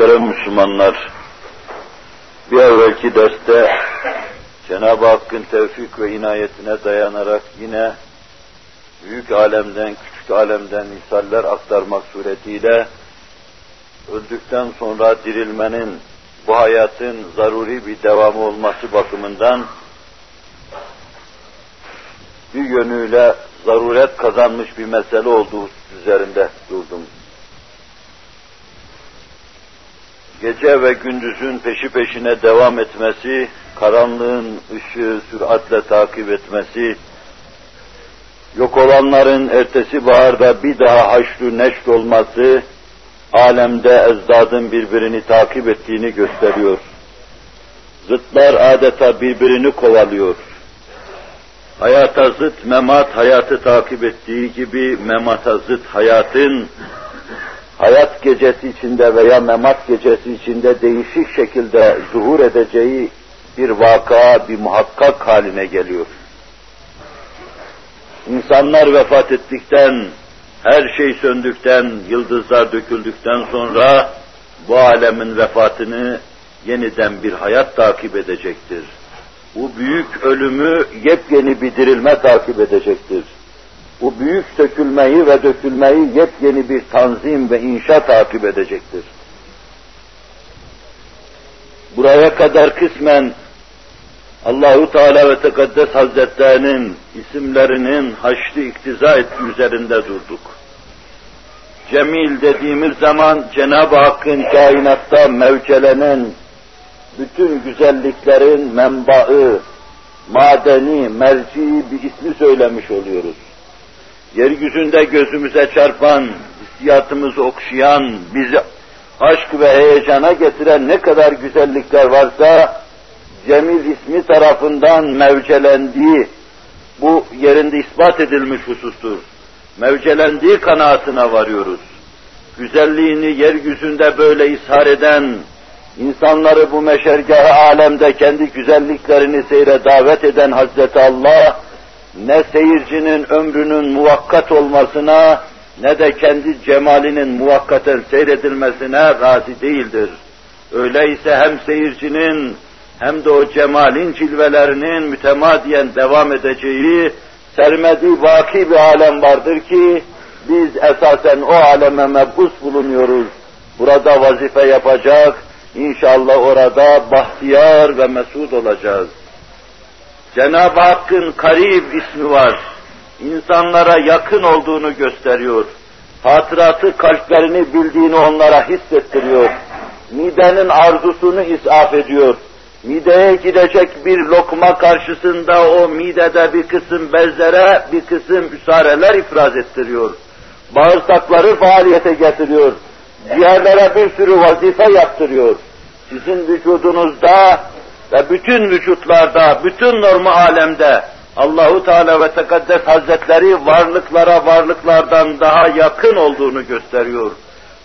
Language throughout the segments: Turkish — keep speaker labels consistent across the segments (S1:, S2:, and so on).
S1: Muhterem Müslümanlar, bir evvelki derste Cenab-ı Hakk'ın tevfik ve inayetine dayanarak yine büyük alemden, küçük alemden misaller aktarmak suretiyle öldükten sonra dirilmenin bu hayatın zaruri bir devamı olması bakımından bir yönüyle zaruret kazanmış bir mesele olduğu üzerinde durdum. Gece ve gündüzün peşi peşine devam etmesi, karanlığın ışığı süratle takip etmesi, yok olanların ertesi baharda bir daha haşru neşr olması, alemde ezdadın birbirini takip ettiğini gösteriyor. Zıtlar adeta birbirini kovalıyor. Hayata zıt memat hayatı takip ettiği gibi memata zıt hayatın hayat gecesi içinde veya memat gecesi içinde değişik şekilde zuhur edeceği bir vaka, bir muhakkak haline geliyor. İnsanlar vefat ettikten, her şey söndükten, yıldızlar döküldükten sonra bu alemin vefatını yeniden bir hayat takip edecektir. Bu büyük ölümü yepyeni bir dirilme takip edecektir. Bu büyük sökülmeyi ve dökülmeyi yepyeni bir tanzim ve inşa takip edecektir. Buraya kadar kısmen Allahu Teala ve Tekaddes Hazretlerinin isimlerinin haşlı iktiza ettiği üzerinde durduk. Cemil dediğimiz zaman Cenab-ı Hakk'ın kainatta mevcelenen bütün güzelliklerin menbaı, madeni, merci bir ismi söylemiş oluyoruz. Yeryüzünde gözümüze çarpan, hissiyatımızı okşayan, bizi aşk ve heyecana getiren ne kadar güzellikler varsa, Cemil ismi tarafından mevcelendiği, bu yerinde ispat edilmiş husustur. Mevcelendiği kanaatine varıyoruz. Güzelliğini yeryüzünde böyle ishar eden, insanları bu meşergahı alemde kendi güzelliklerini seyre davet eden Hazreti Allah, ne seyircinin ömrünün muvakkat olmasına, ne de kendi cemalinin muvakkaten seyredilmesine razı değildir. Öyleyse hem seyircinin hem de o cemalin cilvelerinin mütemadiyen devam edeceği, sermediği vaki bir alem vardır ki, biz esasen o aleme mebus bulunuyoruz. Burada vazife yapacak, inşallah orada bahtiyar ve mesud olacağız. Cenab-ı Hakk'ın Karib ismi var. İnsanlara yakın olduğunu gösteriyor. Hatıratı kalplerini bildiğini onlara hissettiriyor. Midenin arzusunu isaf ediyor. Mideye gidecek bir lokma karşısında o midede bir kısım bezlere, bir kısım üsareler ifraz ettiriyor. Bağırsakları faaliyete getiriyor. Ciğerlere bir sürü vazife yaptırıyor. Sizin vücudunuzda ve bütün vücutlarda, bütün norma alemde Allahu Teala ve Tekaddes Hazretleri varlıklara varlıklardan daha yakın olduğunu gösteriyor.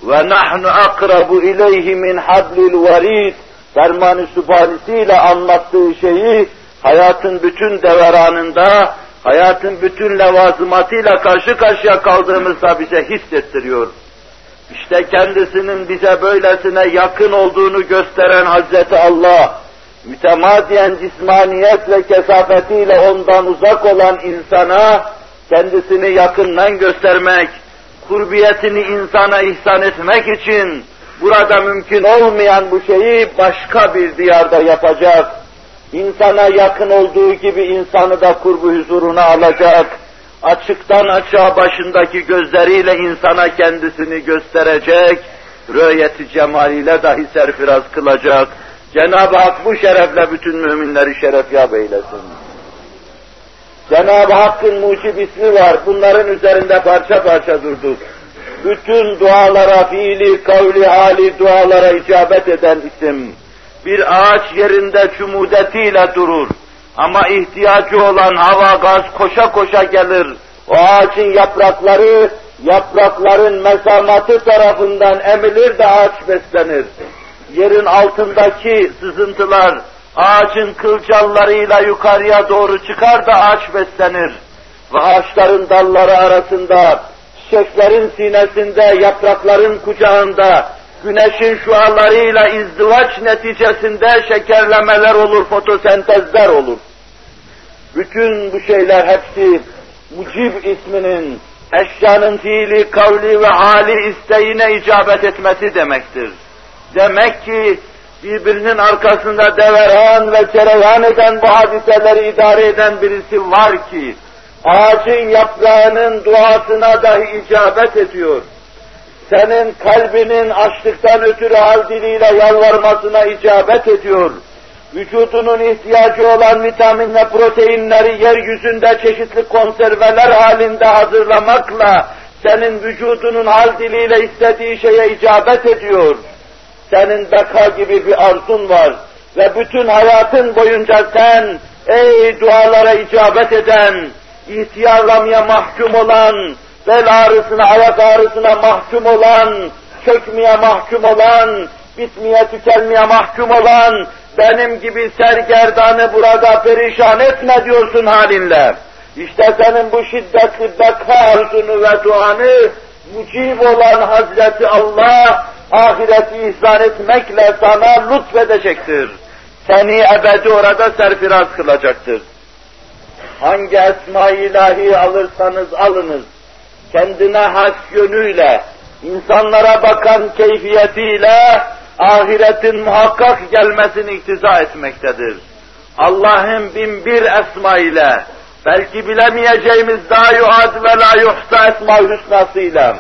S1: Ve nahnu akrabu ileyhi min hablil varid ferman-ı sübhanesiyle anlattığı şeyi hayatın bütün deveranında, hayatın bütün levazımatıyla karşı karşıya kaldığımızda bize hissettiriyor. İşte kendisinin bize böylesine yakın olduğunu gösteren Hazreti Allah, mütemadiyen cismaniyet ve kesafetiyle ondan uzak olan insana kendisini yakından göstermek, kurbiyetini insana ihsan etmek için burada mümkün olmayan bu şeyi başka bir diyarda yapacak. İnsana yakın olduğu gibi insanı da kurbu huzuruna alacak. Açıktan açığa başındaki gözleriyle insana kendisini gösterecek. Rüyeti cemaliyle dahi serfiraz kılacak Cenab-ı Hak bu şerefle bütün müminleri şerefyab eylesin. Cenab-ı Hakk'ın mucib ismi var. Bunların üzerinde parça parça durduk. Bütün dualara, fiili, kavli, hali dualara icabet eden isim. Bir ağaç yerinde cumudetiyle durur. Ama ihtiyacı olan hava, gaz koşa koşa gelir. O ağacın yaprakları, yaprakların mesamatı tarafından emilir de ağaç beslenir yerin altındaki sızıntılar ağacın kılcallarıyla yukarıya doğru çıkar da ağaç beslenir. Ve ağaçların dalları arasında, çiçeklerin sinesinde, yaprakların kucağında, güneşin şualarıyla izdivaç neticesinde şekerlemeler olur, fotosentezler olur. Bütün bu şeyler hepsi mucib isminin eşyanın fiili, kavli ve hali isteğine icabet etmesi demektir. Demek ki birbirinin arkasında deveran ve cereyan eden bu hadiseleri idare eden birisi var ki, ağacın yaprağının duasına dahi icabet ediyor. Senin kalbinin açlıktan ötürü hal diliyle yalvarmasına icabet ediyor. Vücudunun ihtiyacı olan vitamin ve proteinleri yeryüzünde çeşitli konserveler halinde hazırlamakla senin vücudunun hal diliyle istediği şeye icabet ediyor. Senin beka gibi bir arzun var ve bütün hayatın boyunca sen ey dualara icabet eden, ihtiyarlamaya mahkum olan, bel ağrısına, ayak ağrısına mahkum olan, çökmeye mahkum olan, bitmeye tükenmeye mahkum olan, benim gibi sergerdanı burada perişan etme diyorsun halinle. İşte senin bu şiddetli beka arzunu ve duanı mucib olan Hazreti Allah ahireti ihsan etmekle sana lütfedecektir. Seni ebedi orada serfiraz kılacaktır. Hangi esma ilahi alırsanız alınız, kendine has yönüyle, insanlara bakan keyfiyetiyle, ahiretin muhakkak gelmesini iktiza etmektedir. Allah'ın bin bir esma ile, belki bilemeyeceğimiz daha yuad ve la yuhsa esma hüsnasıyla,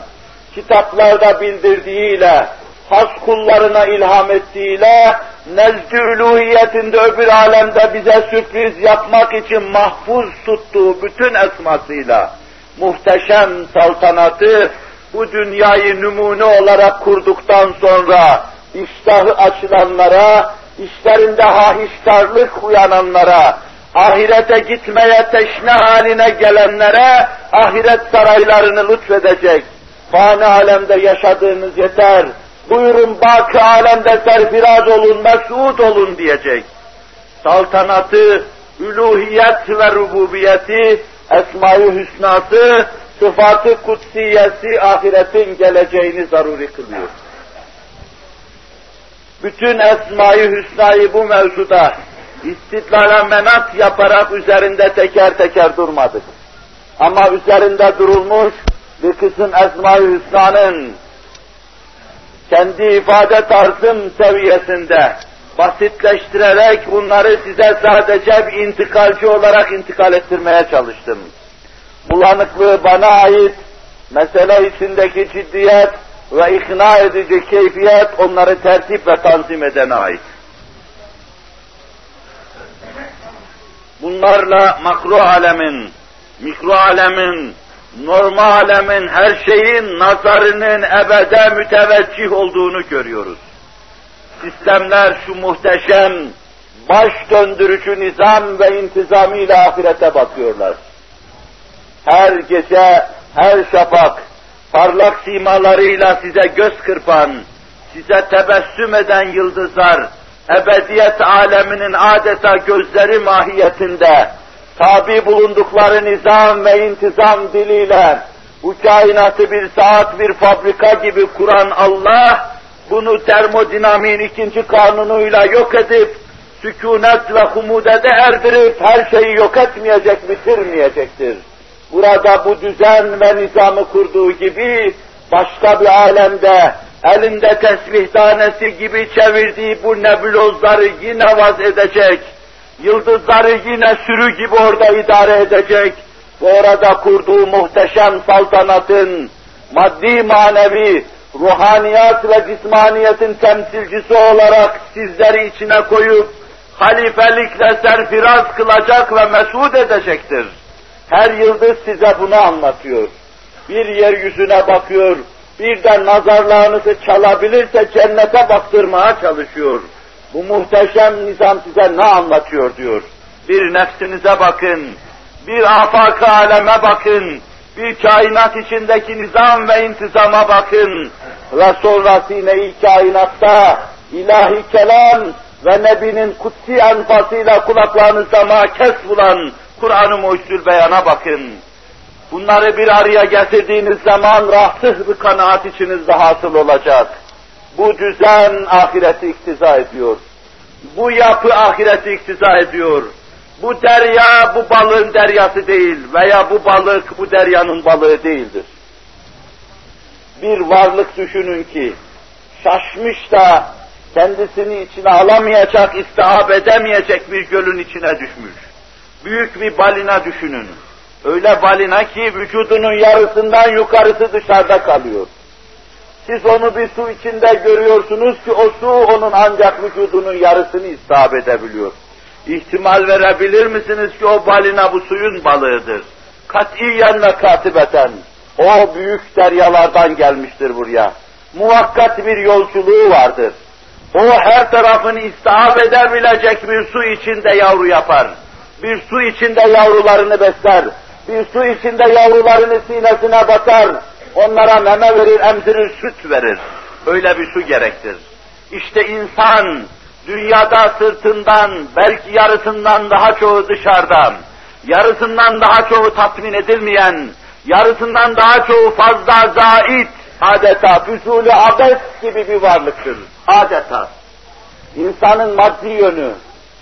S1: kitaplarda bildirdiğiyle, has kullarına ilham ettiğiyle, nezd-i uluhiyetinde öbür alemde bize sürpriz yapmak için mahfuz tuttuğu bütün esmasıyla, muhteşem saltanatı bu dünyayı numune olarak kurduktan sonra iştahı açılanlara, işlerinde hahişkarlık uyananlara, ahirete gitmeye teşne haline gelenlere ahiret saraylarını lütfedecek. Fani alemde yaşadığınız yeter. Buyurun baki alemde serfiraz olun, mesut olun diyecek. Saltanatı, üluhiyet ve rububiyeti, esma-i hüsnası, sıfatı kutsiyesi ahiretin geleceğini zaruri kılıyor. Bütün esma-i hüsnayı bu mevzuda istidlala menat yaparak üzerinde teker teker durmadık. Ama üzerinde durulmuş bir kısım esma-i hüsnanın kendi ifade tarzım seviyesinde basitleştirerek bunları size sadece bir intikalci olarak intikal ettirmeye çalıştım. Bulanıklığı bana ait, mesele içindeki ciddiyet ve ikna edici keyfiyet onları tertip ve tanzim edene ait. Bunlarla makro alemin, mikro alemin, normal alemin her şeyin nazarının ebede müteveccih olduğunu görüyoruz. Sistemler şu muhteşem, baş döndürücü nizam ve intizamiyle ahirete bakıyorlar. Her gece, her şafak, parlak simalarıyla size göz kırpan, size tebessüm eden yıldızlar, ebediyet aleminin adeta gözleri mahiyetinde, tabi bulundukları nizam ve intizam diliyle, bu kainatı bir saat, bir fabrika gibi kuran Allah, bunu termodinamiğin ikinci kanunuyla yok edip, sükunet ve humudede erdirip her şeyi yok etmeyecek, bitirmeyecektir. Burada bu düzen ve nizamı kurduğu gibi, başka bir alemde, elinde tesbih tanesi gibi çevirdiği bu nebulozları yine vaz edecek, yıldızları yine sürü gibi orada idare edecek, bu orada kurduğu muhteşem saltanatın, maddi manevi, ruhaniyat ve cismaniyetin temsilcisi olarak sizleri içine koyup, halifelikle serfiraz kılacak ve mesud edecektir. Her yıldız size bunu anlatıyor. Bir yeryüzüne bakıyor, bir de nazarlarınızı çalabilirse cennete baktırmaya çalışıyor. Bu muhteşem nizam size ne anlatıyor diyor. Bir nefsinize bakın, bir afak aleme bakın, bir kainat içindeki nizam ve intizama bakın ve sonrası yine kainatta ilahi kelam ve Nebinin kutsi enfasıyla kulaklarınızda makes bulan Kur'an-ı Mucizül Beyan'a bakın. Bunları bir araya getirdiğiniz zaman rahatsız bir kanaat içinizde hasıl olacak. Bu düzen ahireti iktiza ediyor. Bu yapı ahireti iktiza ediyor. Bu derya bu balığın deryası değil veya bu balık bu deryanın balığı değildir. Bir varlık düşünün ki şaşmış da kendisini içine alamayacak, istihab edemeyecek bir gölün içine düşmüş. Büyük bir balina düşünün. Öyle balina ki vücudunun yarısından yukarısı dışarıda kalıyor. Siz onu bir su içinde görüyorsunuz ki o su onun ancak vücudunun yarısını istihab edebiliyor. İhtimal verebilir misiniz ki o balina bu suyun balığıdır? Katiyen ve katibeten. O büyük deryalardan gelmiştir buraya. Muvakkat bir yolculuğu vardır. O her tarafını istihab edebilecek bir su içinde yavru yapar. Bir su içinde yavrularını besler. Bir su içinde yavrularını sinesine batar. Onlara meme verir, emzirir, süt verir. Öyle bir su gerektir. İşte insan dünyada sırtından belki yarısından daha çoğu dışarıdan, yarısından daha çoğu tatmin edilmeyen, yarısından daha çoğu fazla zait, adeta füsulü abes gibi bir varlıktır. Adeta. İnsanın maddi yönü,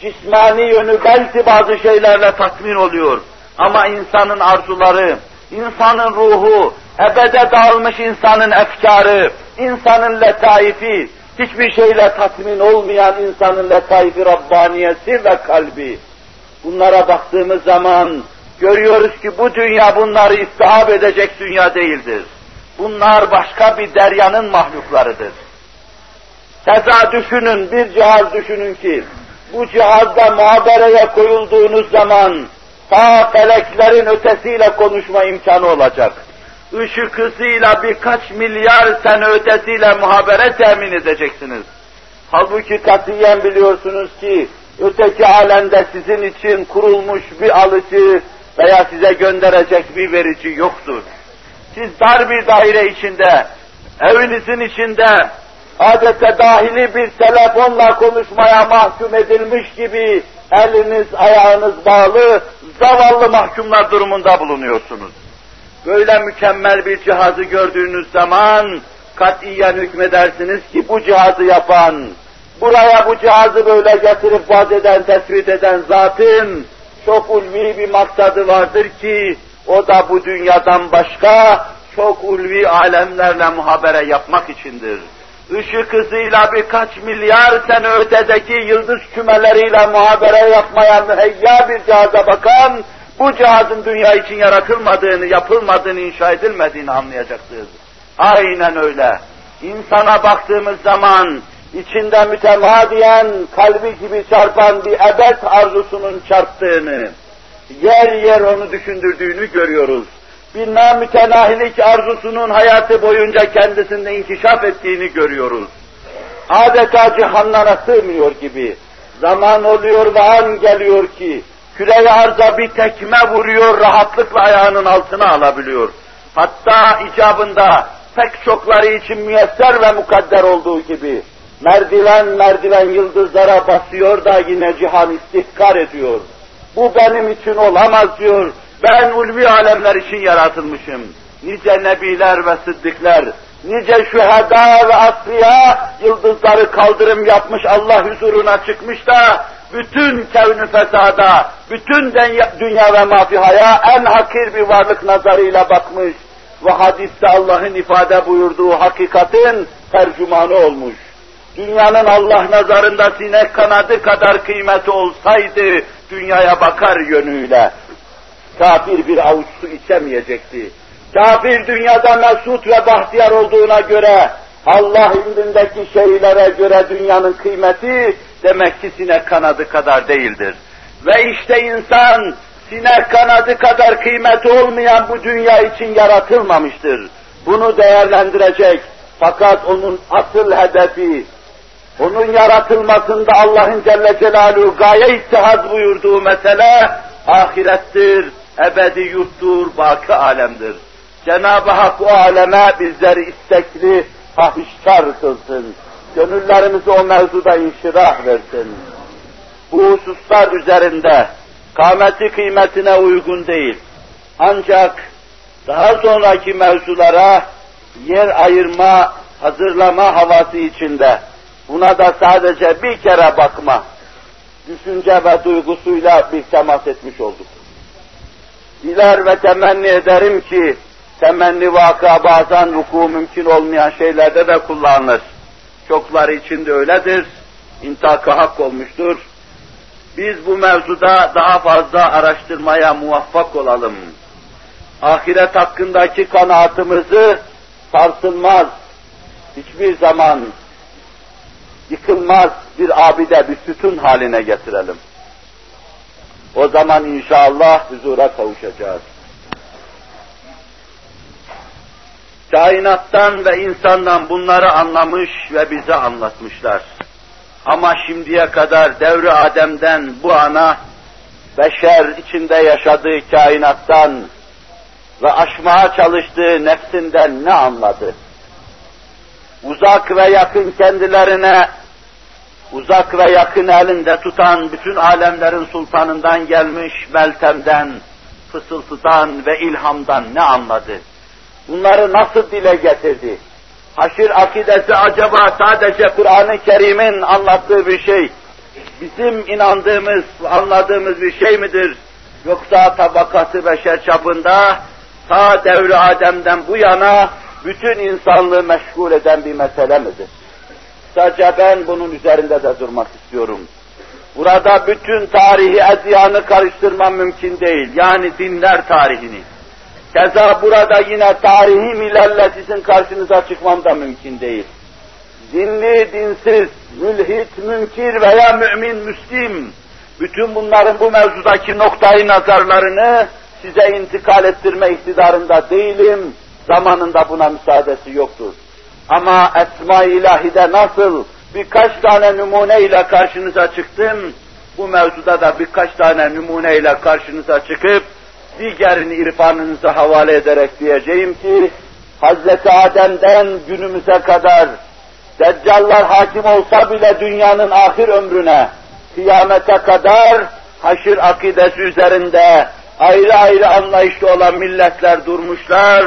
S1: cismani yönü belki bazı şeylerle tatmin oluyor. Ama insanın arzuları, insanın ruhu, ebede dağılmış insanın efkarı, insanın letaifi, hiçbir şeyle tatmin olmayan insanın letaifi Rabbaniyesi ve kalbi. Bunlara baktığımız zaman görüyoruz ki bu dünya bunları istihab edecek dünya değildir. Bunlar başka bir deryanın mahluklarıdır. Keza düşünün, bir cihaz düşünün ki, bu cihazda muhabereye koyulduğunuz zaman, ta feleklerin ötesiyle konuşma imkanı olacak. Işık hızıyla birkaç milyar sene ötesiyle muhabere temin edeceksiniz. Halbuki katiyen biliyorsunuz ki, öteki alemde sizin için kurulmuş bir alıcı veya size gönderecek bir verici yoktur. Siz dar bir daire içinde, evinizin içinde, adeta dahili bir telefonla konuşmaya mahkum edilmiş gibi eliniz ayağınız bağlı zavallı mahkumlar durumunda bulunuyorsunuz. Böyle mükemmel bir cihazı gördüğünüz zaman katiyen hükmedersiniz ki bu cihazı yapan, buraya bu cihazı böyle getirip vaz eden, tespit eden zatın çok ulvi bir maksadı vardır ki o da bu dünyadan başka çok ulvi alemlerle muhabere yapmak içindir. Işık hızıyla birkaç milyar sene ötedeki yıldız kümeleriyle muhabere yapmaya müheyya bir cihaza bakan, bu cihazın dünya için yaratılmadığını, yapılmadığını, inşa edilmediğini anlayacaksınız. Aynen öyle. İnsana baktığımız zaman içinde mütemadiyen kalbi gibi çarpan bir ebed arzusunun çarptığını, yer yer onu düşündürdüğünü görüyoruz. Bir namütenahilik arzusunun hayatı boyunca kendisinde inkişaf ettiğini görüyoruz. Adeta cihanlara sığmıyor gibi. Zaman oluyor ve an geliyor ki, küreye arza bir tekme vuruyor, rahatlıkla ayağının altına alabiliyor. Hatta icabında pek çokları için müyesser ve mukadder olduğu gibi, merdiven merdiven yıldızlara basıyor da yine cihan istihkar ediyor. Bu benim için olamaz diyor. Ben ulvi alemler için yaratılmışım. Nice nebiler ve sıddıklar, nice şüheda ve asliya yıldızları kaldırım yapmış Allah huzuruna çıkmış da bütün kevn fesada, bütün dünya ve mafihaya en hakir bir varlık nazarıyla bakmış ve hadiste Allah'ın ifade buyurduğu hakikatin tercümanı olmuş. Dünyanın Allah nazarında sinek kanadı kadar kıymeti olsaydı dünyaya bakar yönüyle. Kafir bir avuç su içemeyecekti. Kafir dünyada mesut ve bahtiyar olduğuna göre Allah indindeki şeylere göre dünyanın kıymeti demek ki sinek kanadı kadar değildir. Ve işte insan sinek kanadı kadar kıymeti olmayan bu dünya için yaratılmamıştır. Bunu değerlendirecek. Fakat onun asıl hedefi, onun yaratılmasında Allah'ın Celle Celaluhu gaye ittihad buyurduğu mesele ahirettir, ebedi yurttur, baki alemdir. Cenab-ı Hak o aleme bizleri istekli, hafişkar kılsın. Gönüllerimizi o mevzuda inşirah versin. Bu hususlar üzerinde kâmeti kıymetine uygun değil. Ancak daha sonraki mevzulara yer ayırma hazırlama havası içinde buna da sadece bir kere bakma, düşünce ve duygusuyla bir temas etmiş olduk. Diler ve temenni ederim ki temenni vaka bazen vuku mümkün olmayan şeylerde de kullanılır. Çokları için de öyledir. İntakı hak olmuştur. Biz bu mevzuda daha fazla araştırmaya muvaffak olalım. Ahiret hakkındaki kanaatımızı sarsılmaz, hiçbir zaman yıkılmaz bir abide, bir sütun haline getirelim. O zaman inşallah huzura kavuşacağız. Kainattan ve insandan bunları anlamış ve bize anlatmışlar. Ama şimdiye kadar devri Adem'den bu ana beşer içinde yaşadığı kainattan ve aşmaya çalıştığı nefsinden ne anladı? Uzak ve yakın kendilerine uzak ve yakın elinde tutan bütün alemlerin sultanından gelmiş Meltem'den, fısıltıdan ve ilhamdan ne anladı? Bunları nasıl dile getirdi? Haşir akidesi acaba sadece Kur'an-ı Kerim'in anlattığı bir şey, bizim inandığımız, anladığımız bir şey midir? Yoksa tabakası beşer çapında ta devri Adem'den bu yana bütün insanlığı meşgul eden bir mesele midir? Sadece ben bunun üzerinde de durmak istiyorum. Burada bütün tarihi edyanı karıştırmam mümkün değil. Yani dinler tarihini. Keza burada yine tarihi milletletin karşınıza çıkmam da mümkün değil. Dinli, dinsiz, mülhit, münkir veya mümin, müslim, bütün bunların bu mevzudaki noktayı nazarlarını size intikal ettirme iktidarında değilim. Zamanında buna müsaadesi yoktur. Ama Esma-i İlahi'de nasıl birkaç tane numune ile karşınıza çıktım, bu mevzuda da birkaç tane numune ile karşınıza çıkıp, diğerini irfanınıza havale ederek diyeceğim ki, Hazreti Adem'den günümüze kadar Deccallar hakim olsa bile dünyanın ahir ömrüne, kıyamete kadar haşir akidesi üzerinde ayrı ayrı anlayışlı olan milletler durmuşlar,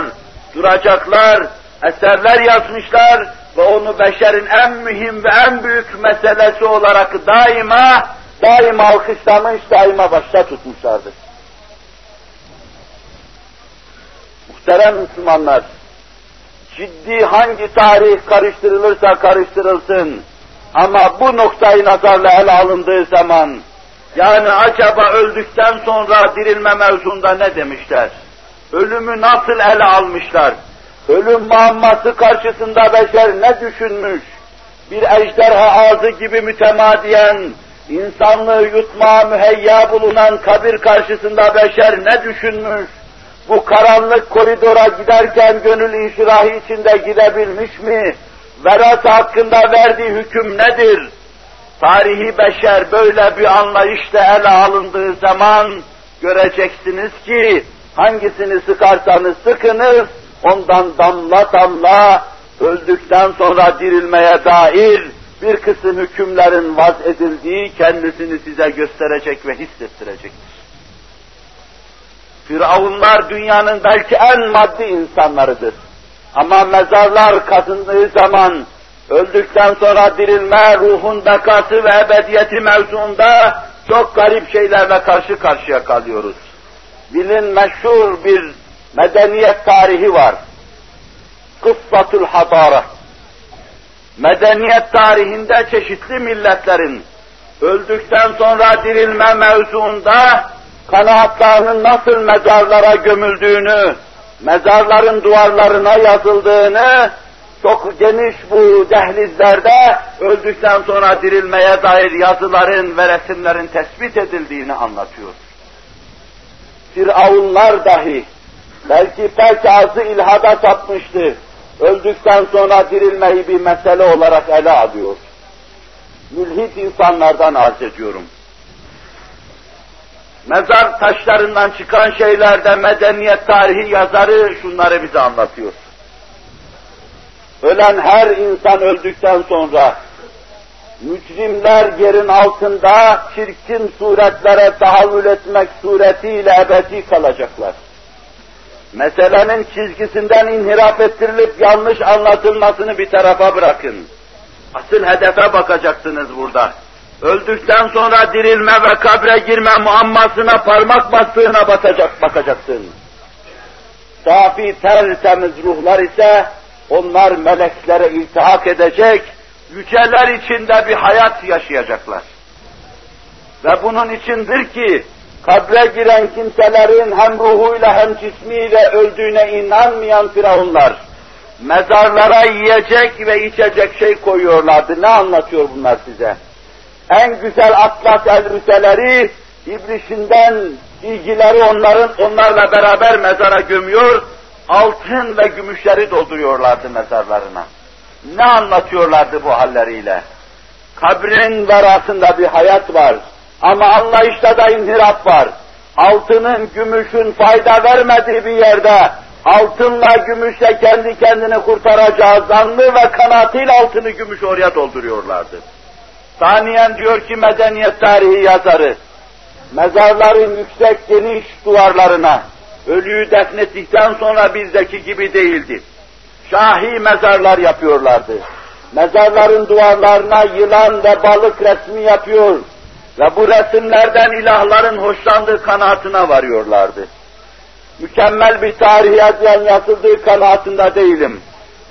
S1: duracaklar, eserler yazmışlar ve onu beşerin en mühim ve en büyük meselesi olarak daima, daima alkışlamış, daima başta tutmuşlardır. Muhterem Müslümanlar, ciddi hangi tarih karıştırılırsa karıştırılsın, ama bu noktayı nazarla ele alındığı zaman, yani acaba öldükten sonra dirilme mevzunda ne demişler? Ölümü nasıl ele almışlar? Ölüm muamması karşısında beşer ne düşünmüş? Bir ejderha ağzı gibi mütemadiyen, insanlığı yutma müheyya bulunan kabir karşısında beşer ne düşünmüş? Bu karanlık koridora giderken gönül inşirahı içinde gidebilmiş mi? Verat hakkında verdiği hüküm nedir? Tarihi beşer böyle bir anlayışla ele alındığı zaman göreceksiniz ki hangisini sıkarsanız sıkınız, ondan damla damla öldükten sonra dirilmeye dair bir kısım hükümlerin vaz edildiği kendisini size gösterecek ve hissettirecektir. Firavunlar dünyanın belki en maddi insanlarıdır. Ama mezarlar kazındığı zaman öldükten sonra dirilme, ruhun bekası ve ebediyeti mevzuunda çok garip şeylerle karşı karşıya kalıyoruz. Bilin meşhur bir medeniyet tarihi var. Kıssatul Hadara. Medeniyet tarihinde çeşitli milletlerin öldükten sonra dirilme mevzuunda kanaatlarının nasıl mezarlara gömüldüğünü, mezarların duvarlarına yazıldığını, çok geniş bu dehlizlerde öldükten sonra dirilmeye dair yazıların ve resimlerin tespit edildiğini anlatıyor. Firavunlar dahi belki pek azı ilhada sapmıştı. Öldükten sonra dirilmeyi bir mesele olarak ele alıyor. Mülhit insanlardan arz ediyorum. Mezar taşlarından çıkan şeylerde medeniyet tarihi yazarı şunları bize anlatıyor. Ölen her insan öldükten sonra mücrimler yerin altında çirkin suretlere tahavül etmek suretiyle ebedi kalacaklar. Meselenin çizgisinden inhiraf ettirilip yanlış anlatılmasını bir tarafa bırakın. Asıl hedefe bakacaksınız burada. Öldükten sonra dirilme ve kabre girme muammasına parmak bastığına bakacak, bakacaksın. Safi tertemiz ruhlar ise onlar meleklere iltihak edecek, yüceler içinde bir hayat yaşayacaklar. Ve bunun içindir ki kabre giren kimselerin hem ruhuyla hem cismiyle öldüğüne inanmayan firavunlar, mezarlara yiyecek ve içecek şey koyuyorlardı. Ne anlatıyor bunlar size? En güzel atlas elbiseleri, ibrişinden ilgileri onların onlarla beraber mezara gömüyor, altın ve gümüşleri dolduruyorlardı mezarlarına. Ne anlatıyorlardı bu halleriyle? Kabrin verasında bir hayat var. Ama anlayışta da inhirap var. Altının, gümüşün fayda vermediği bir yerde altınla gümüşle kendi kendini kurtaracağı zanlı ve kanaatıyla altını gümüş oraya dolduruyorlardı. Saniyen diyor ki medeniyet tarihi yazarı, mezarların yüksek geniş duvarlarına ölüyü defnettikten sonra bizdeki gibi değildi. Şahi mezarlar yapıyorlardı. Mezarların duvarlarına yılan ve balık resmi yapıyor ve bu resimlerden ilahların hoşlandığı kanaatine varıyorlardı. Mükemmel bir tarih yazılan yazıldığı kanaatinde değilim.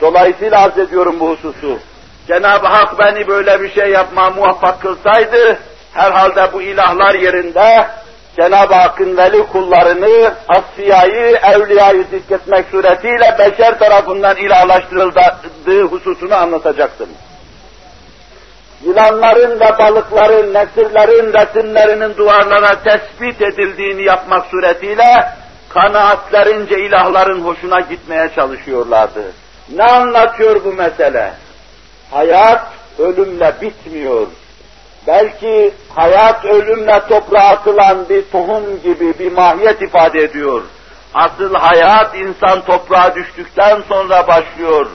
S1: Dolayısıyla arz ediyorum bu hususu. Cenab-ı Hak beni böyle bir şey yapma muvaffak kılsaydı, herhalde bu ilahlar yerinde Cenab-ı Hakk'ın veli kullarını, asfiyayı, evliyayı zikretmek suretiyle beşer tarafından ilahlaştırıldığı hususunu anlatacaktım. Yılanların ve balıkların, nesirlerin resimlerinin duvarlara tespit edildiğini yapmak suretiyle kanaatlerince ilahların hoşuna gitmeye çalışıyorlardı. Ne anlatıyor bu mesele? Hayat ölümle bitmiyor. Belki hayat ölümle toprağa atılan bir tohum gibi bir mahiyet ifade ediyor. Asıl hayat insan toprağa düştükten sonra başlıyor.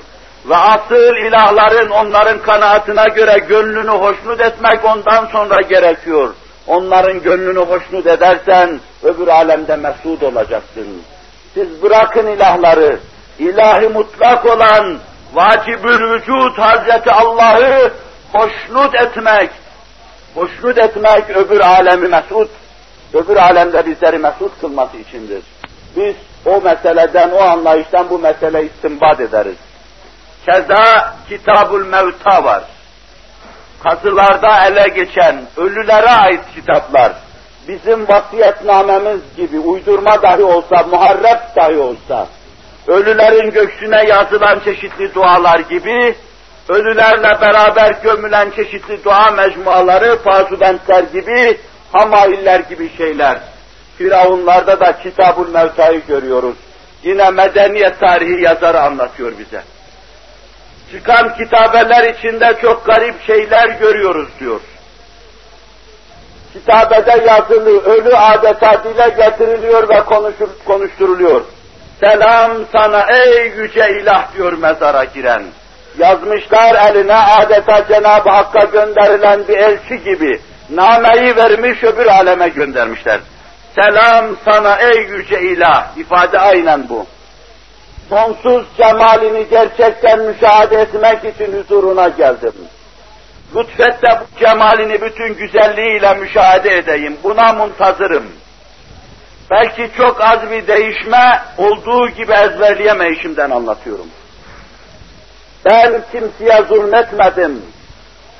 S1: Ve asıl ilahların onların kanaatine göre gönlünü hoşnut etmek ondan sonra gerekiyor. Onların gönlünü hoşnut edersen öbür alemde mesut olacaksın. Siz bırakın ilahları, ilahi mutlak olan vacibül vücut Hazreti Allah'ı hoşnut etmek, hoşnut etmek öbür alemi mesut, öbür alemde bizleri mesut kılması içindir. Biz o meseleden, o anlayıştan bu meseleyi istinbat ederiz. Keza Kitabul Mevta var. Kazılarda ele geçen, ölülere ait kitaplar. Bizim vasiyetnamemiz gibi uydurma dahi olsa, muharref dahi olsa, ölülerin göksüne yazılan çeşitli dualar gibi, ölülerle beraber gömülen çeşitli dua mecmuaları, pasubentler gibi, hamailler gibi şeyler. Firavunlarda da Kitabul Mevta'yı görüyoruz. Yine medeniyet tarihi yazarı anlatıyor bize. Çıkan kitabeler içinde çok garip şeyler görüyoruz diyor. Kitabede yazılı ölü adeta dile getiriliyor ve konuşur, konuşturuluyor. Selam sana ey yüce ilah diyor mezara giren. Yazmışlar eline adeta Cenab-ı Hakk'a gönderilen bir elçi gibi. Nameyi vermiş öbür aleme göndermişler. Selam sana ey yüce ilah. ifade aynen bu. Sonsuz cemalini gerçekten müşahede etmek için huzuruna geldim. Lütfet de bu cemalini bütün güzelliğiyle müşahede edeyim. Buna muntazırım. Belki çok az bir değişme olduğu gibi ezberleyemeyişimden anlatıyorum. Ben kimseye zulmetmedim.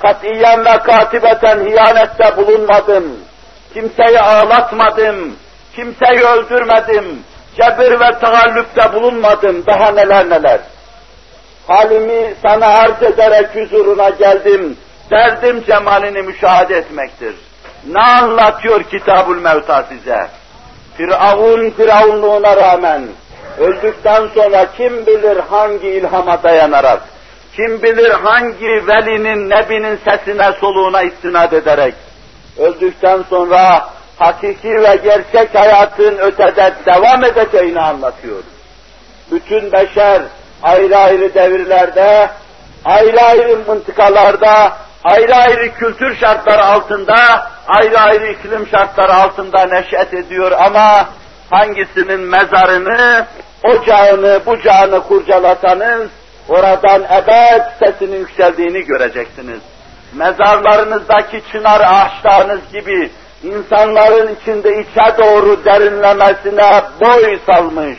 S1: Katiyen ve katibeten hiyanette bulunmadım. Kimseyi ağlatmadım. Kimseyi öldürmedim. Cebir ve taallüpte bulunmadım. Daha neler neler. Halimi sana arz ederek huzuruna geldim. Derdim cemalini müşahede etmektir. Ne anlatıyor Kitabul Mevta size? Firavun firavunluğuna rağmen öldükten sonra kim bilir hangi ilhama dayanarak, kim bilir hangi velinin, nebinin sesine, soluğuna istinad ederek, öldükten sonra hakiki ve gerçek hayatın ötede devam edeceğini anlatıyor. Bütün beşer ayrı ayrı devirlerde, ayrı ayrı mıntıkalarda, ayrı ayrı kültür şartları altında, ayrı ayrı iklim şartları altında neşet ediyor ama hangisinin mezarını ocağını, bucağını kurcalasanız, oradan ebed sesinin yükseldiğini göreceksiniz. Mezarlarınızdaki çınar ağaçlarınız gibi insanların içinde içe doğru derinlemesine boy salmış,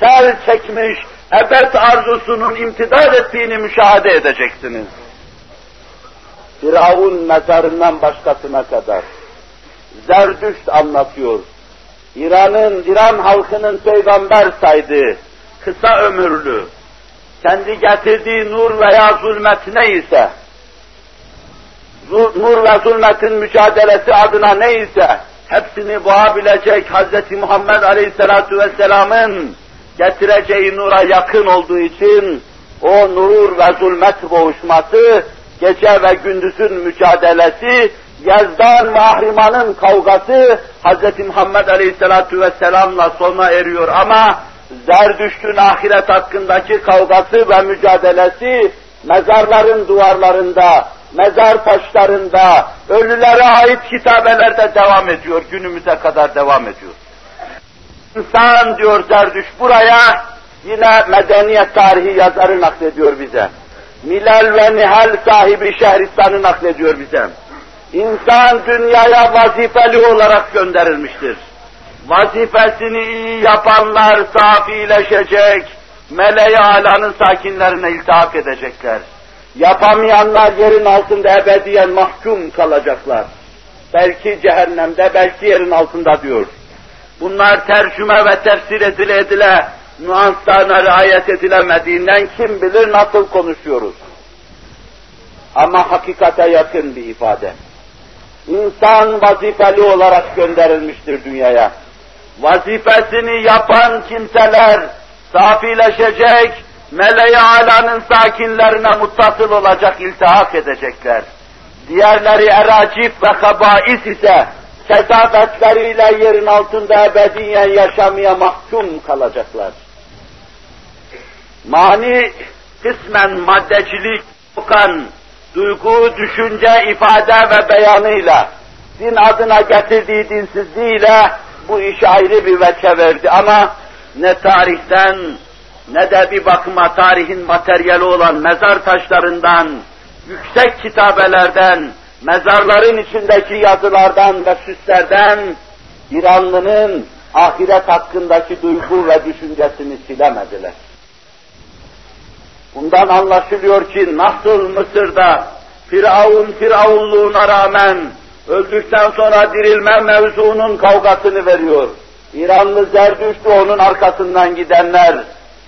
S1: sel çekmiş, ebed arzusunun imtidad ettiğini müşahede edeceksiniz. Firavun mezarından başkasına kadar. Zerdüşt anlatıyor. İran'ın, İran halkının peygamber saydığı, kısa ömürlü, kendi getirdiği nur veya zulmet neyse, nur ve zulmetin mücadelesi adına neyse, hepsini boğabilecek Hz. Muhammed Aleyhisselatü Vesselam'ın getireceği nura yakın olduğu için, o nur ve zulmet boğuşması, gece ve gündüzün mücadelesi, Yazdan mahrimanın kavgası Hz. Muhammed Aleyhisselatü Vesselam'la sona eriyor ama Zerdüşt'ün ahiret hakkındaki kavgası ve mücadelesi mezarların duvarlarında, mezar taşlarında, ölülere ait kitabelerde devam ediyor, günümüze kadar devam ediyor. İnsan diyor Zerdüş buraya yine medeniyet tarihi yazarı naklediyor bize. Milal ve Nihal sahibi Şehristan'ı naklediyor bize. İnsan dünyaya vazifeli olarak gönderilmiştir. Vazifesini iyi yapanlar safileşecek, meleği alanın sakinlerine iltihak edecekler. Yapamayanlar yerin altında ebediyen mahkum kalacaklar. Belki cehennemde, belki yerin altında diyor. Bunlar tercüme ve tefsir edile edile, nüanslarına riayet edilemediğinden kim bilir nasıl konuşuyoruz. Ama hakikate yakın bir ifade. İnsan vazifeli olarak gönderilmiştir dünyaya. Vazifesini yapan kimseler safileşecek, meleği alanın sakinlerine muttasıl olacak, iltihak edecekler. Diğerleri eracif ve habais ise kesabetleriyle yerin altında ebediyen yaşamaya mahkum kalacaklar. Mani kısmen maddecilik, kokan, duygu, düşünce, ifade ve beyanıyla, din adına getirdiği dinsizliğiyle bu iş ayrı bir veçe verdi ama ne tarihten ne de bir bakıma tarihin materyali olan mezar taşlarından, yüksek kitabelerden, mezarların içindeki yazılardan ve süslerden İranlının ahiret hakkındaki duygu ve düşüncesini silemediler. Bundan anlaşılıyor ki nasıl Mısır'da Firavun firavunluğuna rağmen öldükten sonra dirilme mevzunun kavgasını veriyor. İranlı Zerdüştü onun arkasından gidenler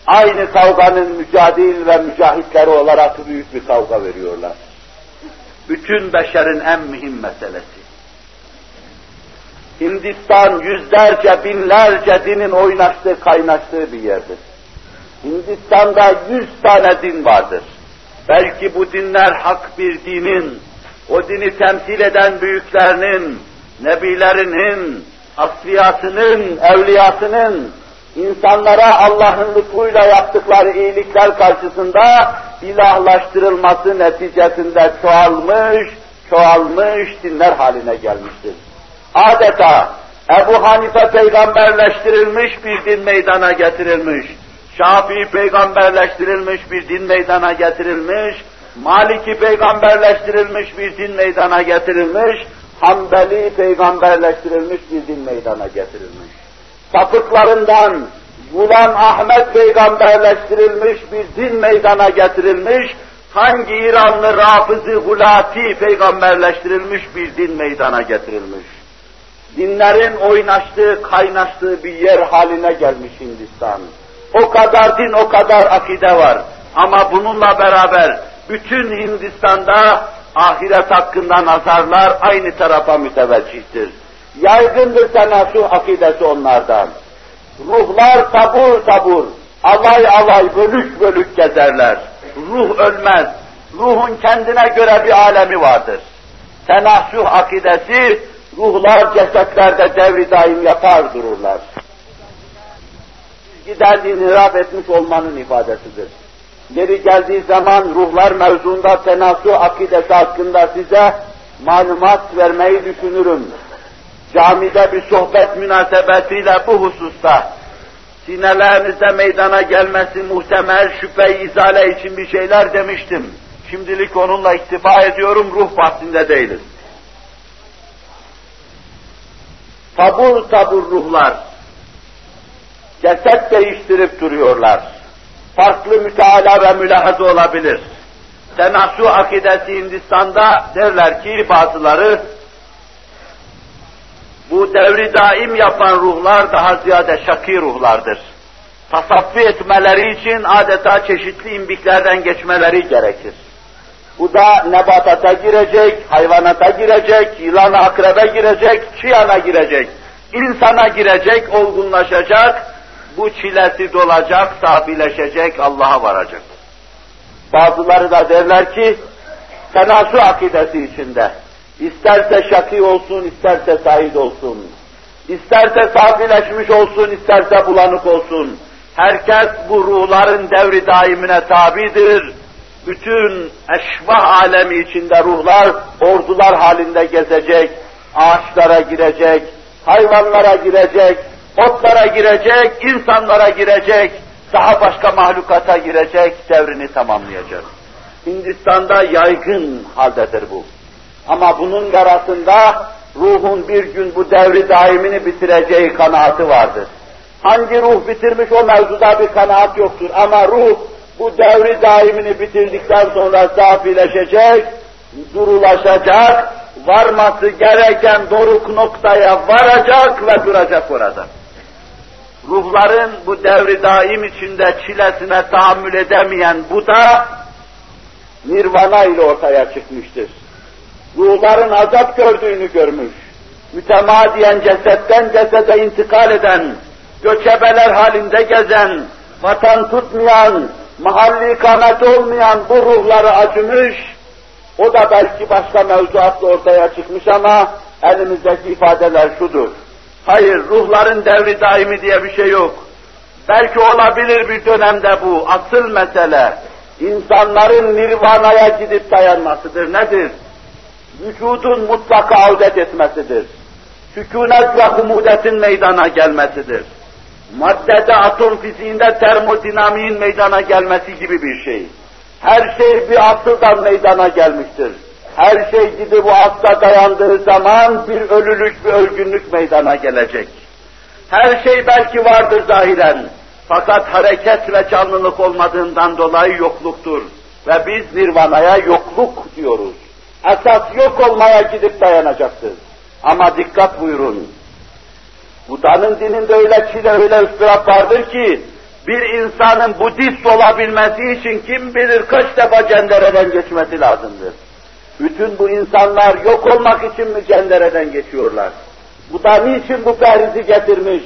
S1: aynı kavganın mücadil ve mücahitleri olarak büyük bir kavga veriyorlar. Bütün beşerin en mühim meselesi. Hindistan yüzlerce, binlerce dinin oynaştığı, kaynaştığı bir yerdir. Hindistan'da yüz tane din vardır. Belki bu dinler hak bir dinin, o dini temsil eden büyüklerinin, nebilerinin, asfiyasının, evliyasının, insanlara Allah'ın lütfuyla yaptıkları iyilikler karşısında ilahlaştırılması neticesinde çoğalmış, çoğalmış dinler haline gelmiştir. Adeta Ebu Hanife peygamberleştirilmiş bir din meydana getirilmiş. Şafii peygamberleştirilmiş bir din meydana getirilmiş, Maliki peygamberleştirilmiş bir din meydana getirilmiş, Hanbeli peygamberleştirilmiş bir din meydana getirilmiş. Sapıklarından Gulam Ahmet peygamberleştirilmiş bir din meydana getirilmiş, hangi İranlı Rafızı Hulati peygamberleştirilmiş bir din meydana getirilmiş. Dinlerin oynaştığı, kaynaştığı bir yer haline gelmiş Hindistan. O kadar din, o kadar akide var. Ama bununla beraber bütün Hindistan'da ahiret hakkında nazarlar aynı tarafa müteveccihtir. Yaygındır tenasuh akidesi onlardan. Ruhlar tabur tabur, alay alay, bölük bölük gezerler. Ruh ölmez. Ruhun kendine göre bir alemi vardır. Tenasuh akidesi, ruhlar cesetlerde devri daim yatar dururlar gider inhiraf etmiş olmanın ifadesidir. Geri geldiği zaman ruhlar mevzunda tenasu akidesi hakkında size malumat vermeyi düşünürüm. Camide bir sohbet münasebetiyle bu hususta sinelerinizde meydana gelmesi muhtemel şüphe izale için bir şeyler demiştim. Şimdilik onunla iktifa ediyorum, ruh bahsinde değiliz. Tabur tabur ruhlar, ceset değiştirip duruyorlar. Farklı müteala ve mülahazı olabilir. Tenasu akidesi Hindistan'da derler ki bazıları, bu devri daim yapan ruhlar daha ziyade şaki ruhlardır. Tasaffi etmeleri için adeta çeşitli imbiklerden geçmeleri gerekir. Bu da nebatata girecek, hayvanata girecek, yılana akrebe girecek, çiyana girecek, insana girecek, olgunlaşacak, bu çilesi dolacak, sabileşecek, Allah'a varacak. Bazıları da derler ki, tenasu akidesi içinde, isterse şaki olsun, isterse said olsun, isterse sabileşmiş olsun, isterse bulanık olsun, herkes bu ruhların devri daimine tabidir, bütün eşvah alemi içinde ruhlar ordular halinde gezecek, ağaçlara girecek, hayvanlara girecek, otlara girecek, insanlara girecek, daha başka mahlukata girecek, devrini tamamlayacak. Hindistan'da yaygın haldedir bu. Ama bunun arasında ruhun bir gün bu devri daimini bitireceği kanaati vardır. Hangi ruh bitirmiş o mevzuda bir kanaat yoktur ama ruh bu devri daimini bitirdikten sonra zafileşecek, durulaşacak, varması gereken doruk noktaya varacak ve duracak orada. Ruhların bu devri daim içinde çilesine tahammül edemeyen bu da nirvana ile ortaya çıkmıştır. Ruhların azap gördüğünü görmüş, mütemadiyen cesetten cesede intikal eden, göçebeler halinde gezen, vatan tutmayan, mahalli ikamet olmayan bu ruhları acımış, o da belki başka mevzuatla ortaya çıkmış ama elimizdeki ifadeler şudur. Hayır, ruhların devri daimi diye bir şey yok. Belki olabilir bir dönemde bu. Asıl mesele, insanların nirvanaya gidip dayanmasıdır. Nedir? Vücudun mutlaka avdet etmesidir. Sükunet ve humudetin meydana gelmesidir maddede atom fiziğinde termodinamiğin meydana gelmesi gibi bir şey. Her şey bir asıldan meydana gelmiştir. Her şey gibi bu asla dayandığı zaman bir ölülük, bir ölgünlük meydana gelecek. Her şey belki vardır zahiren. Fakat hareket ve canlılık olmadığından dolayı yokluktur. Ve biz nirvanaya yokluk diyoruz. Esas yok olmaya gidip dayanacaktır. Ama dikkat buyurun, Buda'nın dininde öyle çile, öyle ıstırap vardır ki, bir insanın Budist olabilmesi için kim bilir kaç defa cendereden geçmesi lazımdır. Bütün bu insanlar yok olmak için mi cendereden geçiyorlar? Bu da niçin bu perhizi getirmiş?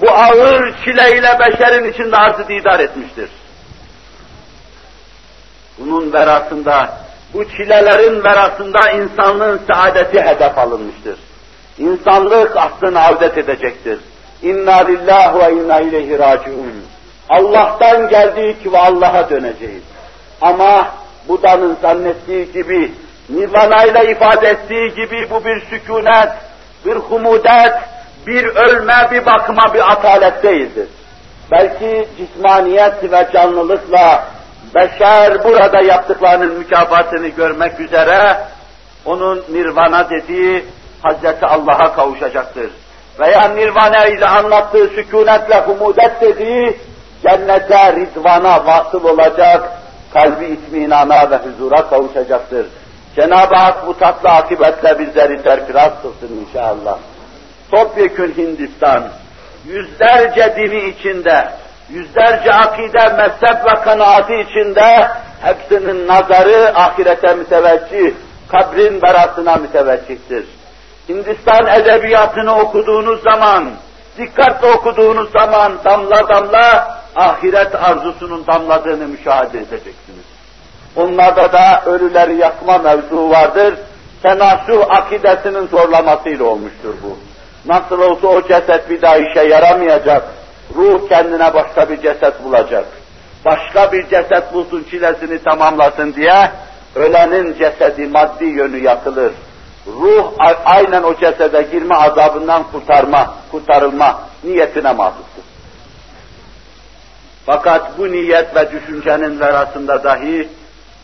S1: Bu ağır çileyle beşerin içinde arzı didar etmiştir. Bunun verasında, bu çilelerin verasında insanlığın saadeti hedef alınmıştır. İnsanlık aslını avdet edecektir. İnna lillahi ve inna ileyhi raciun. Allah'tan geldik ve Allah'a döneceğiz. Ama Buda'nın zannettiği gibi, Nirvana ifade ettiği gibi bu bir sükunet, bir humudet, bir ölme, bir bakıma, bir atalet değildir. Belki cismaniyet ve canlılıkla beşer burada yaptıklarının mükafatını görmek üzere onun nirvana dediği Hazreti Allah'a kavuşacaktır. Veya nirvana ile anlattığı sükunetle humudet dediği cennete, ridvana vasıl olacak, kalbi itminana ve huzura kavuşacaktır. Cenab-ı Hak bu tatlı akibetle bizleri terfiraz kılsın inşallah. Topyekün Hindistan, yüzlerce dini içinde, yüzlerce akide, mezhep ve kanaati içinde hepsinin nazarı ahirete müteveccih, kabrin berasına müteveccihtir. Hindistan edebiyatını okuduğunuz zaman, dikkatle okuduğunuz zaman damla damla ahiret arzusunun damladığını müşahede edeceksiniz. Onlarda da ölüleri yakma mevzu vardır. Tenasuh akidesinin zorlamasıyla olmuştur bu. Nasıl olsa o ceset bir daha işe yaramayacak. Ruh kendine başka bir ceset bulacak. Başka bir ceset bulsun çilesini tamamlasın diye ölenin cesedi maddi yönü yakılır ruh aynen o cesede girme azabından kurtarma, kurtarılma niyetine mahsustur. Fakat bu niyet ve düşüncenin arasında dahi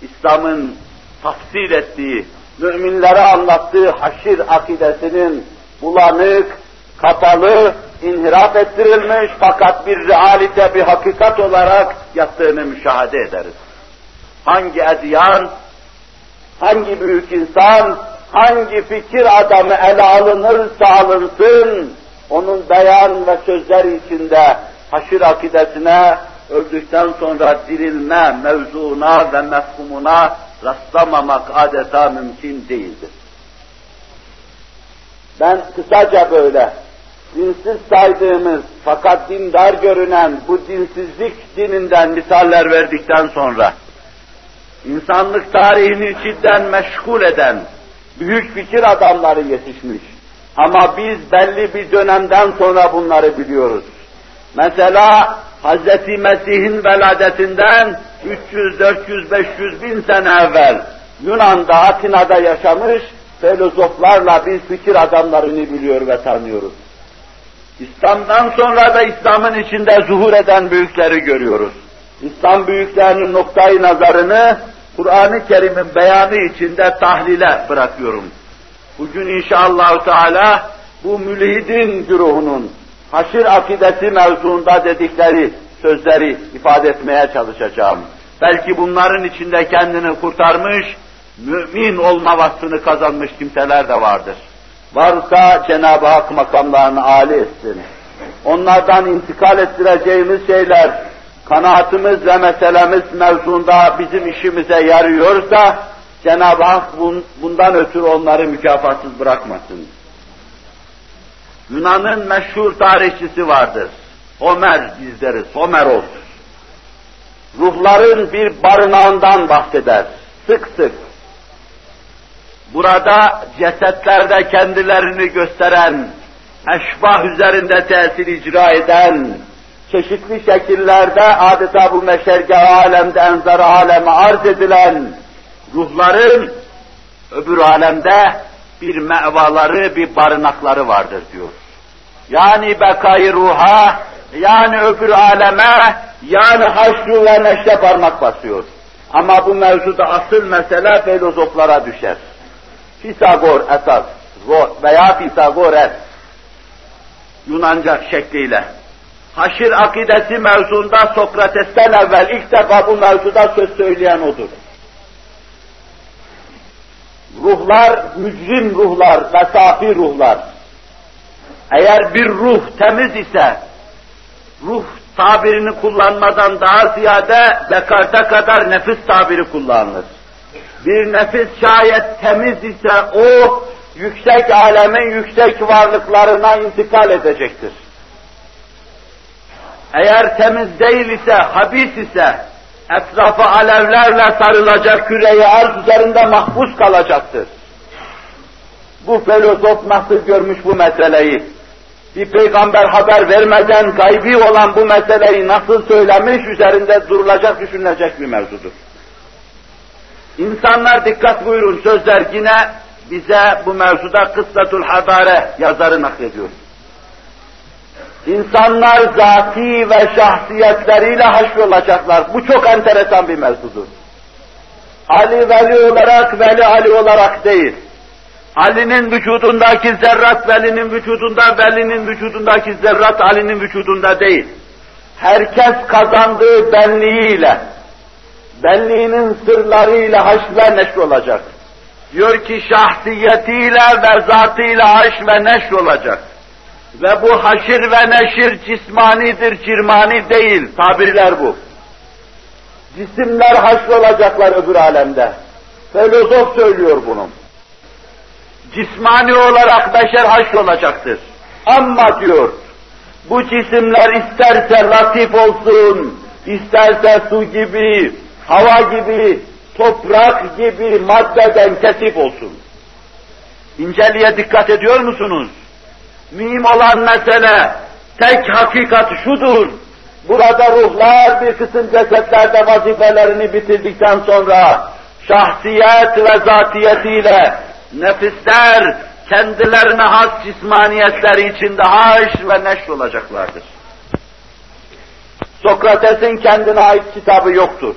S1: İslam'ın tafsir ettiği, müminlere anlattığı haşir akidesinin bulanık, kapalı, inhiraf ettirilmiş fakat bir realite, bir hakikat olarak yattığını müşahede ederiz. Hangi edyan, hangi büyük insan, hangi fikir adamı ele alınırsa alınsın, onun beyan ve sözleri içinde haşir akidesine öldükten sonra dirilme mevzuna ve mefhumuna rastlamamak adeta mümkün değildir. Ben kısaca böyle dinsiz saydığımız fakat dindar görünen bu dinsizlik dininden misaller verdikten sonra insanlık tarihini cidden meşgul eden büyük fikir adamları yetişmiş. Ama biz belli bir dönemden sonra bunları biliyoruz. Mesela Hz. Mesih'in veladetinden 300, 400, 500 bin sene evvel Yunan'da, Atina'da yaşamış filozoflarla biz fikir adamlarını biliyor ve tanıyoruz. İslam'dan sonra da İslam'ın içinde zuhur eden büyükleri görüyoruz. İslam büyüklerinin noktayı nazarını Kur'an-ı Kerim'in beyanı içinde tahlile bırakıyorum. Bugün inşallah Teala bu mülhidin güruhunun haşir akidesi mevzuunda dedikleri sözleri ifade etmeye çalışacağım. Belki bunların içinde kendini kurtarmış, mümin olma vasfını kazanmış kimseler de vardır. Varsa Cenab-ı Hak makamlarını âli etsin. Onlardan intikal ettireceğimiz şeyler, kanaatimiz ve meselemiz mevzunda bizim işimize yarıyorsa, Cenab-ı Hak bundan ötürü onları mükafatsız bırakmasın. Yunan'ın meşhur tarihçisi vardır. Homer bizleriz, Homeros. Ruhların bir barınağından bahseder, sık sık. Burada cesetlerde kendilerini gösteren, eşbah üzerinde tesir icra eden, çeşitli şekillerde adeta bu meşergah alemde enzar aleme arz edilen ruhların öbür alemde bir mevaları, bir barınakları vardır diyor. Yani bekayı ruha, yani öbür aleme, yani haşru ve neşre parmak basıyor. Ama bu mevzuda asıl mesele filozoflara düşer. Pisagor esas veya Pisagores Yunanca şekliyle. Haşir akidesi mevzunda Sokrates'ten evvel ilk defa bu mevzuda söz söyleyen odur. Ruhlar, mücrim ruhlar ve safi ruhlar. Eğer bir ruh temiz ise, ruh tabirini kullanmadan daha ziyade Descartes'e kadar nefis tabiri kullanılır. Bir nefis şayet temiz ise o, yüksek alemin yüksek varlıklarına intikal edecektir. Eğer temiz değil ise, habis ise, etrafı alevlerle sarılacak küreyi arz üzerinde mahpus kalacaktır. Bu filozof nasıl görmüş bu meseleyi? Bir peygamber haber vermeden gaybi olan bu meseleyi nasıl söylemiş, üzerinde durulacak, düşünülecek bir mevzudur. İnsanlar dikkat buyurun, sözler yine bize bu mevzuda Kıssatul Habare yazarı naklediyor. İnsanlar zati ve şahsiyetleriyle haşrolacaklar. Bu çok enteresan bir mevzudur. Ali veli olarak, veli Ali olarak değil. Ali'nin vücudundaki zerrat velinin vücudunda, velinin vücudundaki zerrat Ali'nin vücudunda değil. Herkes kazandığı benliğiyle, benliğinin sırlarıyla haş ve neşr olacak. Diyor ki şahsiyetiyle ve zatıyla haş ve neşr olacak. Ve bu haşir ve neşir cismanidir, cirmani değil. Tabirler bu. Cisimler haşr olacaklar öbür alemde. Filozof söylüyor bunu. Cismani olarak beşer haşr olacaktır. Ama diyor, bu cisimler isterse latif olsun, isterse su gibi, hava gibi, toprak gibi maddeden kesip olsun. İnceliğe dikkat ediyor musunuz? Mühim olan mesele, tek hakikat şudur. Burada ruhlar bir kısım cesetlerde vazifelerini bitirdikten sonra şahsiyet ve zatiyetiyle nefisler kendilerine has cismaniyetleri içinde haş ve neşr olacaklardır. Sokrates'in kendine ait kitabı yoktur.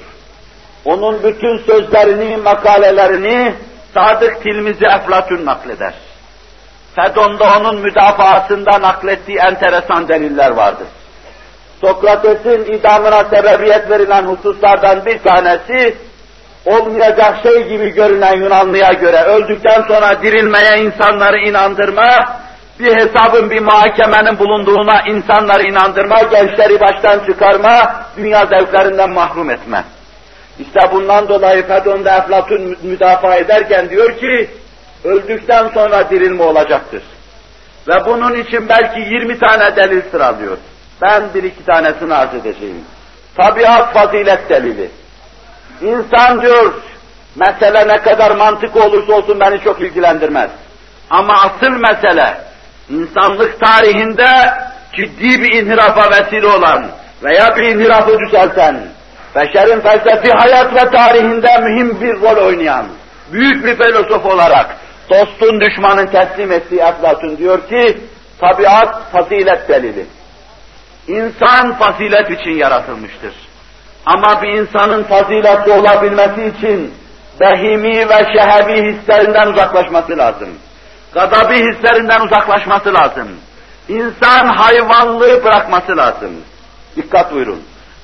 S1: Onun bütün sözlerini, makalelerini Sadık Tilmizi Eflatun nakleder. Fedon'da onun müdafaasında naklettiği enteresan deliller vardır. Sokrates'in idamına sebebiyet verilen hususlardan bir tanesi, olmayacak şey gibi görünen Yunanlıya göre öldükten sonra dirilmeye insanları inandırma, bir hesabın, bir muhakemenin bulunduğuna insanları inandırma, gençleri baştan çıkarma, dünya zevklerinden mahrum etme. İşte bundan dolayı Fedon'da Eflatun müdafaa ederken diyor ki, öldükten sonra dirilme olacaktır. Ve bunun için belki 20 tane delil sıralıyor. Ben bir iki tanesini arz edeceğim. Tabiat fazilet delili. İnsan diyor, mesele ne kadar mantık olursa olsun beni çok ilgilendirmez. Ama asıl mesele, insanlık tarihinde ciddi bir inhirafa vesile olan veya bir inhirafı düzelten, beşerin felsefi hayat ve tarihinde mühim bir rol oynayan, büyük bir filozof olarak dostun düşmanın teslim ettiği Eflatun diyor ki, tabiat fazilet delili. İnsan fazilet için yaratılmıştır. Ama bir insanın faziletli olabilmesi için behimi ve şehevi hislerinden uzaklaşması lazım. Gadabi hislerinden uzaklaşması lazım. İnsan hayvanlığı bırakması lazım. Dikkat buyurun.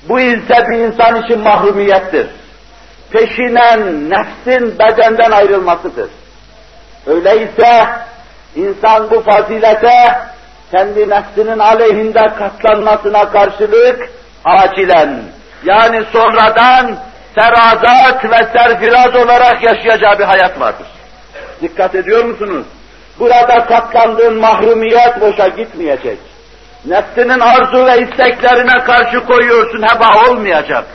S1: Bu ise bir insan için mahrumiyettir. Peşinen nefsin bedenden ayrılmasıdır. Öyleyse insan bu fazilete kendi nefsinin aleyhinde katlanmasına karşılık acilen yani sonradan serazat ve serfiraz olarak yaşayacağı bir hayat vardır. Dikkat ediyor musunuz? Burada katlandığın mahrumiyet boşa gitmeyecek. Nefsinin arzu ve isteklerine karşı koyuyorsun, heba olmayacak.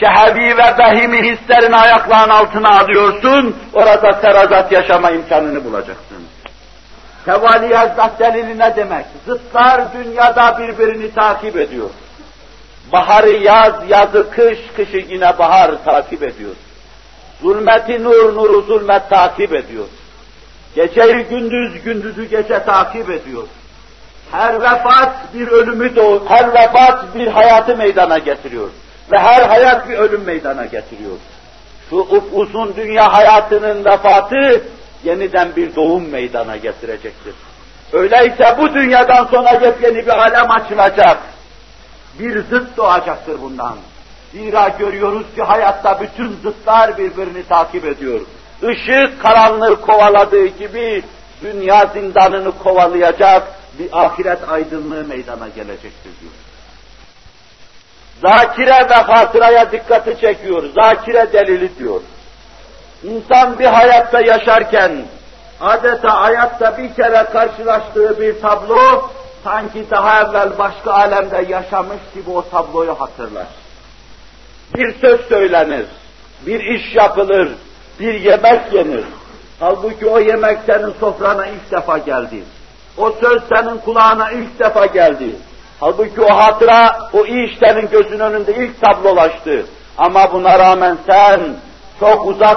S1: Şehevi ve behimi hislerini ayaklarının altına alıyorsun, orada serazat yaşama imkanını bulacaksın. Tevali yazdak delili ne demek? Zıtlar dünyada birbirini takip ediyor. Baharı yaz, yazı kış, kışı yine bahar takip ediyor. Zulmeti nur, nuru zulmet takip ediyor. Geceyi gündüz, gündüzü gece takip ediyor. Her vefat bir ölümü doğ, her vefat bir hayatı meydana getiriyor. Ve her hayat bir ölüm meydana getiriyor. Şu uzun dünya hayatının vefatı yeniden bir doğum meydana getirecektir. Öyleyse bu dünyadan sonra yepyeni bir alem açılacak. Bir zıt doğacaktır bundan. Zira görüyoruz ki hayatta bütün zıtlar birbirini takip ediyor. Işık karanlığı kovaladığı gibi dünya zindanını kovalayacak bir ahiret aydınlığı meydana gelecektir diyor. Zakire ve hatıraya dikkati çekiyor. Zakire delili diyor. İnsan bir hayatta yaşarken adeta hayatta bir kere karşılaştığı bir tablo sanki daha evvel başka alemde yaşamış gibi o tabloyu hatırlar. Bir söz söylenir, bir iş yapılır, bir yemek yenir. Halbuki o yemek senin sofrana ilk defa geldi. O söz senin kulağına ilk defa geldi. Halbuki o hatıra, o iş senin gözün önünde ilk tablolaştı. Ama buna rağmen sen çok uzak